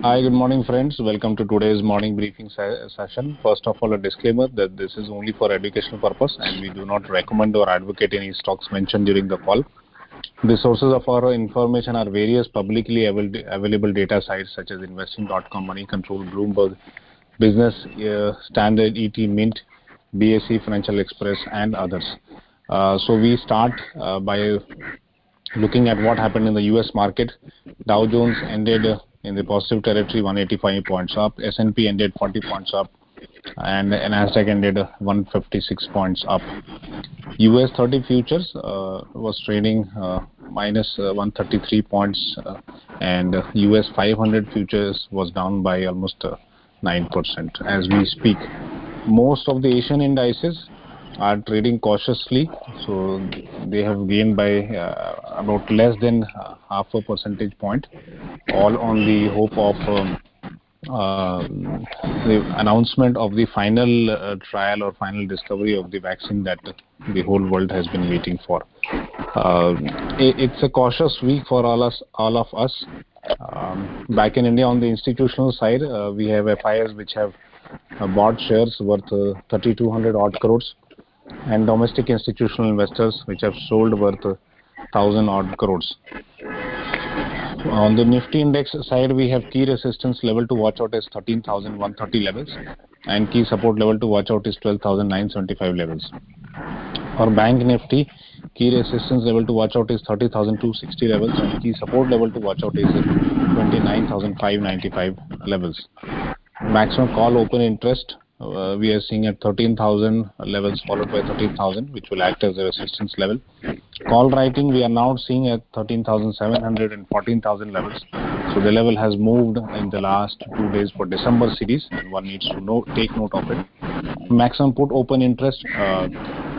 Hi, good morning, friends. Welcome to today's morning briefing se- session. First of all, a disclaimer that this is only for educational purpose and we do not recommend or advocate any stocks mentioned during the call. The sources of our information are various publicly available data sites such as investing.com, Money Control, Bloomberg, Business uh, Standard, ET, Mint, BSE, Financial Express, and others. Uh, so we start uh, by looking at what happened in the U.S. market. Dow Jones ended in the positive territory, 185 points up. S&P ended 40 points up, and Nasdaq ended 156 points up. US 30 futures uh, was trading uh, minus, uh, 133 points, uh, and US 500 futures was down by almost 9% as we speak. Most of the Asian indices are trading cautiously, so they have gained by uh, about less than half a percentage point, all on the hope of um, uh, the announcement of the final uh, trial or final discovery of the vaccine that the whole world has been waiting for. Uh, it's a cautious week for all us, all of us. Um, back in India, on the institutional side, uh, we have FIs which have uh, bought shares worth uh, 3,200 odd crores, and domestic institutional investors which have sold worth 1,000 odd crores. On the Nifty index side, we have key resistance level to watch out is 13,130 levels and key support level to watch out is 12,975 levels. For Bank Nifty, key resistance level to watch out is 30,260 levels and key support level to watch out is 29,595 levels. Maximum call open interest uh, we are seeing at 13,000 levels followed by 13,000 which will act as a resistance level. Call writing we are now seeing at 13,700 and 14,000 levels. So the level has moved in the last two days for December series and one needs to know, take note of it. Maximum put open interest uh,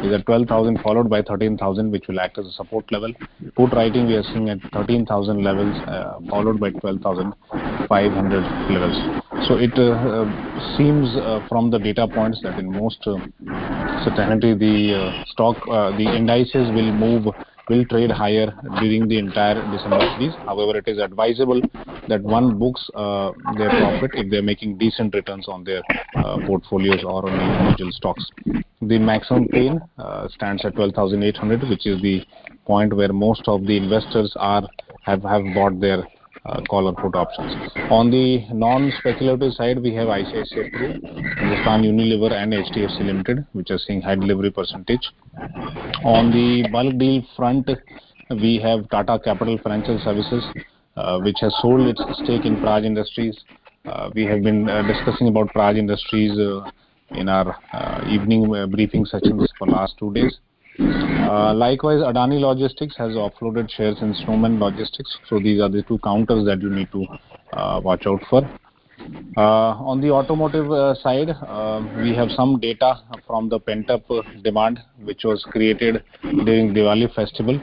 is at 12,000 followed by 13,000 which will act as a support level. Put writing we are seeing at 13,000 levels uh, followed by 12,500 levels. So it uh, uh, seems uh, from the data points that in most certainty the stock, the indices will move will trade higher during the entire December series. However, it is advisable that one books uh, their profit if they're making decent returns on their uh, portfolios or on individual stocks. The maximum pain uh, stands at 12,800, which is the point where most of the investors are have have bought their uh, call or put options. On the non-speculative side, we have ICICI Pru, Hindustan Unilever, and HDFC Limited, which are seeing high delivery percentage. On the bulk deal front, we have Tata Capital Financial Services, uh, which has sold its stake in Praj Industries. Uh, we have been uh, discussing about Praj Industries uh, in our uh, evening briefing sessions for last two days. Uh, likewise, Adani Logistics has offloaded shares in Snowman Logistics. So these are the two counters that you need to uh, watch out for. On the automotive side, uh, we have some data from the pent-up demand which was created during Diwali festival.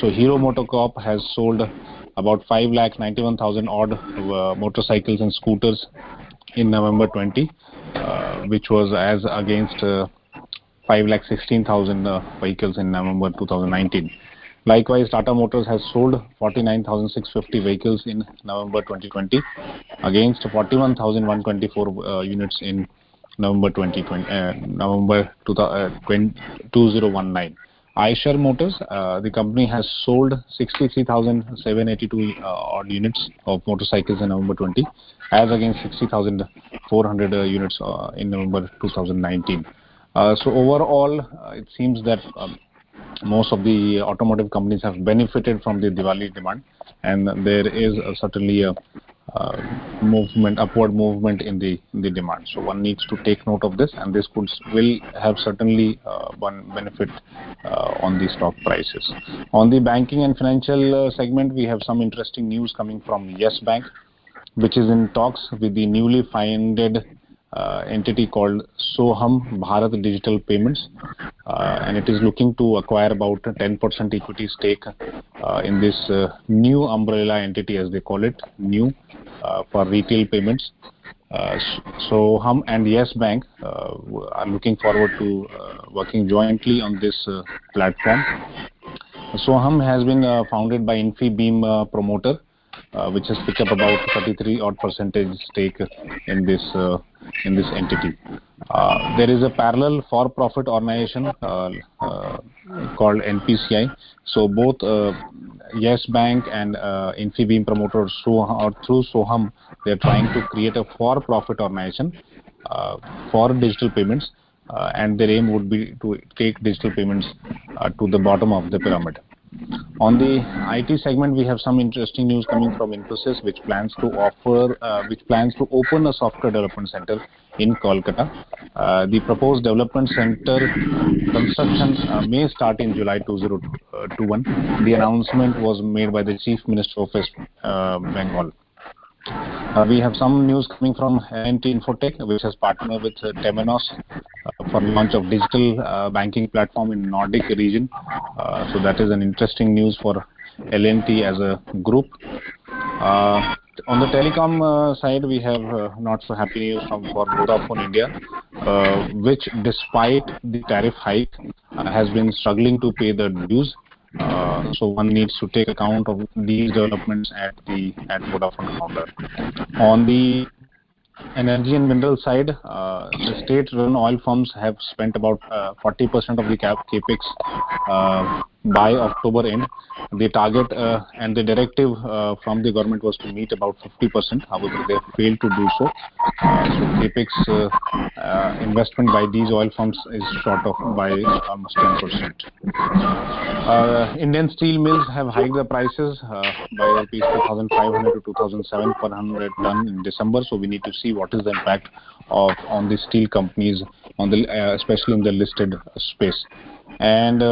So Hero MotoCorp has sold about 5 lakh 91,000 odd motorcycles and scooters in November 20, which was as against 5 lakh 16,000 uh, vehicles in November 2019. Likewise, Tata Motors has sold 49,650 vehicles in November 2020 against 41,124 uh, units in November 2020, uh, November 2019. Eicher Motors, uh, the company has sold 63,782 uh, odd units of motorcycles in November 20, as against 60,400 uh, units in November 2019. Uh, so overall, it seems that um, most of the automotive companies have benefited from the Diwali demand, and there is certainly a uh, movement, upward movement in the in the demand. So one needs to take note of this, and this could will have certainly uh, one benefit uh, on the stock prices. On the banking and financial segment, we have some interesting news coming from Yes Bank, which is in talks with the newly founded uh, entity called Sohum Bharat Digital Payments, uh, and it is looking to acquire about 10% equity stake uh, in this uh, new umbrella entity, as they call it, new uh, for retail payments. Uh, so Hum and Yes Bank are looking forward to working jointly on this platform. Sohum has been founded by Infibeam promoter which has picked up about 33 odd percentage stake in this in this entity. Uh, there is a parallel for-profit organization uh, uh, called NPCI. So both Yes Bank and Infibeam promoters through or through Sohum, they're trying to create a for-profit organization for digital payments, and their aim would be to take digital payments to the bottom of the pyramid. On the IT segment, we have some interesting news coming from Infosys, which plans to offer, uh, which plans to open a software development center in Kolkata. Uh, the proposed development center construction uh, may start in July 2021. The announcement was made by the Chief Minister of West Bengal. We have some news coming from L&T Infotech, which has partnered with Temenos for launch of digital uh, banking platform in Nordic region. Uh, so that is an interesting news for L&T as a group. Uh, on the telecom side, we have not so happy news from for Vodafone India, which despite the tariff hike, has been struggling to pay the dues. So one needs to take account of these developments at the at Vodafone counter. On the energy and mineral side, uh, the state-run oil firms have spent about uh, 40% of the cap CapEx uh, by October end. The target uh, and the directive uh, from the government was to meet about 50%. However, they failed to do so. So CapEx uh, investment by these oil firms is short of by almost 10%. Indian steel mills have hiked the prices by 2,500-2,700 ton in December. So we need to see what is the impact of on the steel companies, on the especially in the listed space. And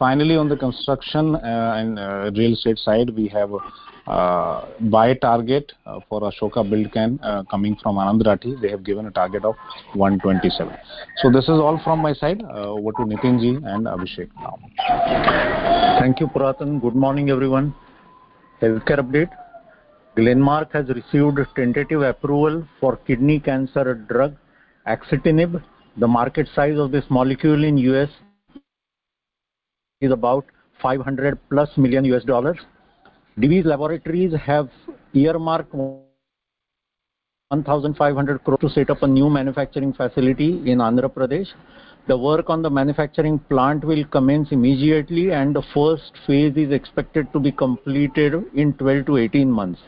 finally, on the construction uh, and uh, real estate side, we have a buy target for Ashoka Buildcon coming from Anand Rathi. They have given a target of 127. So this is all from my side. Over to Nitin Ji and Abhishek now. Thank you, Purattama. Good morning, everyone. Healthcare update. Glenmark has received tentative approval for kidney cancer drug axitinib. The market size of this molecule in U.S. is about $500+ million. Divi's Laboratories have earmarked 1,500 crore to set up a new manufacturing facility in Andhra Pradesh. The work on the manufacturing plant will commence immediately, and the first phase is expected to be completed in 12 to 18 months.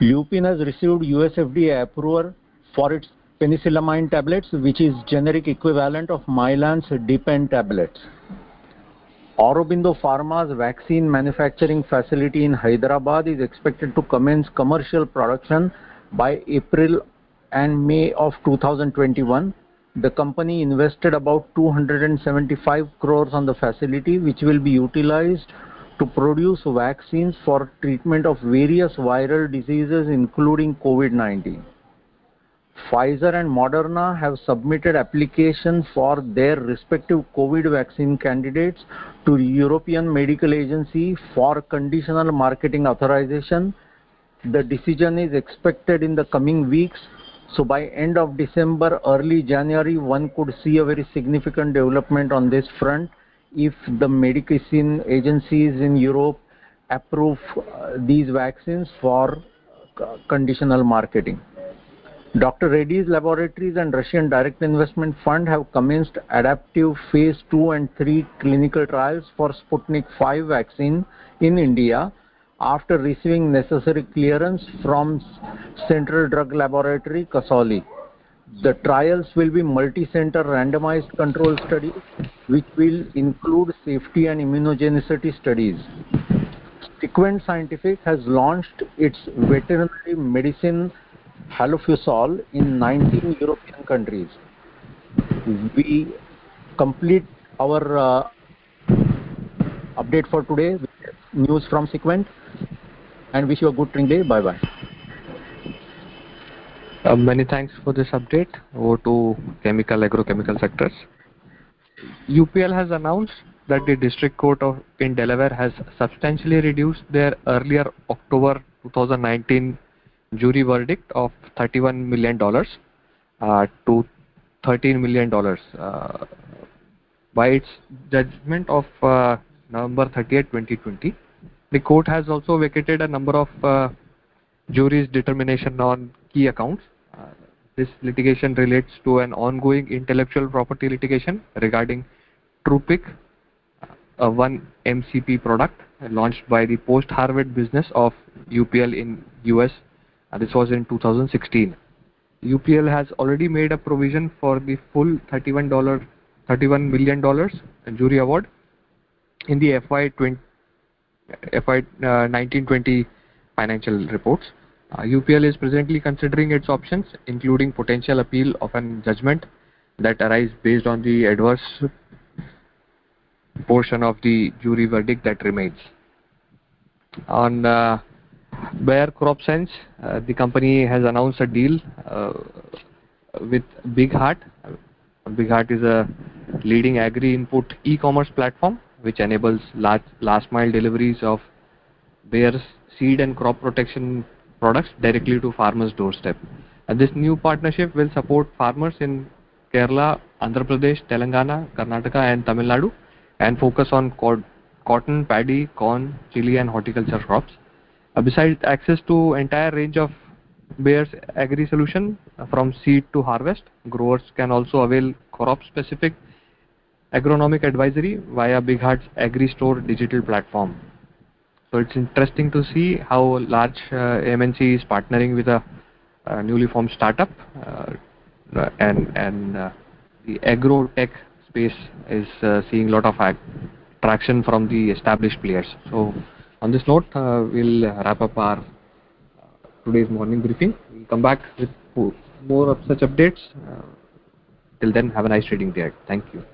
Lupin has received U.S. FDA approval for its penicillamine tablets, which is generic equivalent of Mylan's Depen tablets. Aurobindo Pharma's vaccine manufacturing facility in Hyderabad is expected to commence commercial production by April and May of 2021. The company invested about 275 crore on the facility, which will be utilized to produce vaccines for treatment of various viral diseases, including COVID-19. Pfizer and Moderna have submitted applications for their respective COVID vaccine candidates to European Medical Agency for conditional marketing authorization. The decision is expected in the coming weeks, so by end of December, early January, one could see a very significant development on this front if the Medicines agencies in Europe approve uh, these vaccines for uh, conditional marketing. Dr. Reddy's Laboratories and Russian Direct Investment Fund have commenced adaptive phase 2 and 3 clinical trials for Sputnik V vaccine in India after receiving necessary clearance from Central Drug Laboratory, Kasauli. The trials will be multi-center randomized control studies, which will include safety and immunogenicity studies. SeQuent Scientific has launched its veterinary medicine Halofusol in 19 European countries. We complete our uh, update for today with news from SeQuent, and wish you a good trading day. Bye-bye. Uh, many thanks for this update. Over to chemical, agrochemical sectors. UPL has announced that the District Court of in Delaware has substantially reduced their earlier October 2019 jury verdict of $31 million uh, to $13 million uh, by its judgment of uh, November 30, 2020. The court has also vacated a number of jury's determination on key accounts. This litigation relates to an ongoing intellectual property litigation regarding TruPick, a 1-MCP product launched by the post-harvest business of UPL in U.S. This was in 2016. UPL has already made a provision for the full $31 million jury award in the FY 2019/20 uh, financial reports. Uh, UPL is presently considering its options, including potential appeal of a judgment that arise based on the adverse portion of the jury verdict that remains. On uh, Bayer CropScience, uh, the company has announced a deal uh, with BigHaat. Big Heart is a leading agri-input e-commerce platform which enables last mile deliveries of Bayer's seed and crop protection products directly to farmers' doorstep. And This new partnership will support farmers in Kerala, Andhra Pradesh, Telangana, Karnataka and Tamil Nadu, and focus on cotton, paddy, corn, chili and horticulture crops. Uh, besides access to entire range of Bayer's agri solution uh, from seed to harvest, growers can also avail crop-specific agronomic advisory via BigHaat's AgriStore digital platform. So it's interesting to see how large uh, MNC is partnering with a newly formed startup, and and the agro tech space is seeing a lot of traction from the established players. On this note, uh, we'll wrap up our uh, today's morning briefing. We'll come back with more of such updates. Uh, till then, have a nice trading day. Thank you.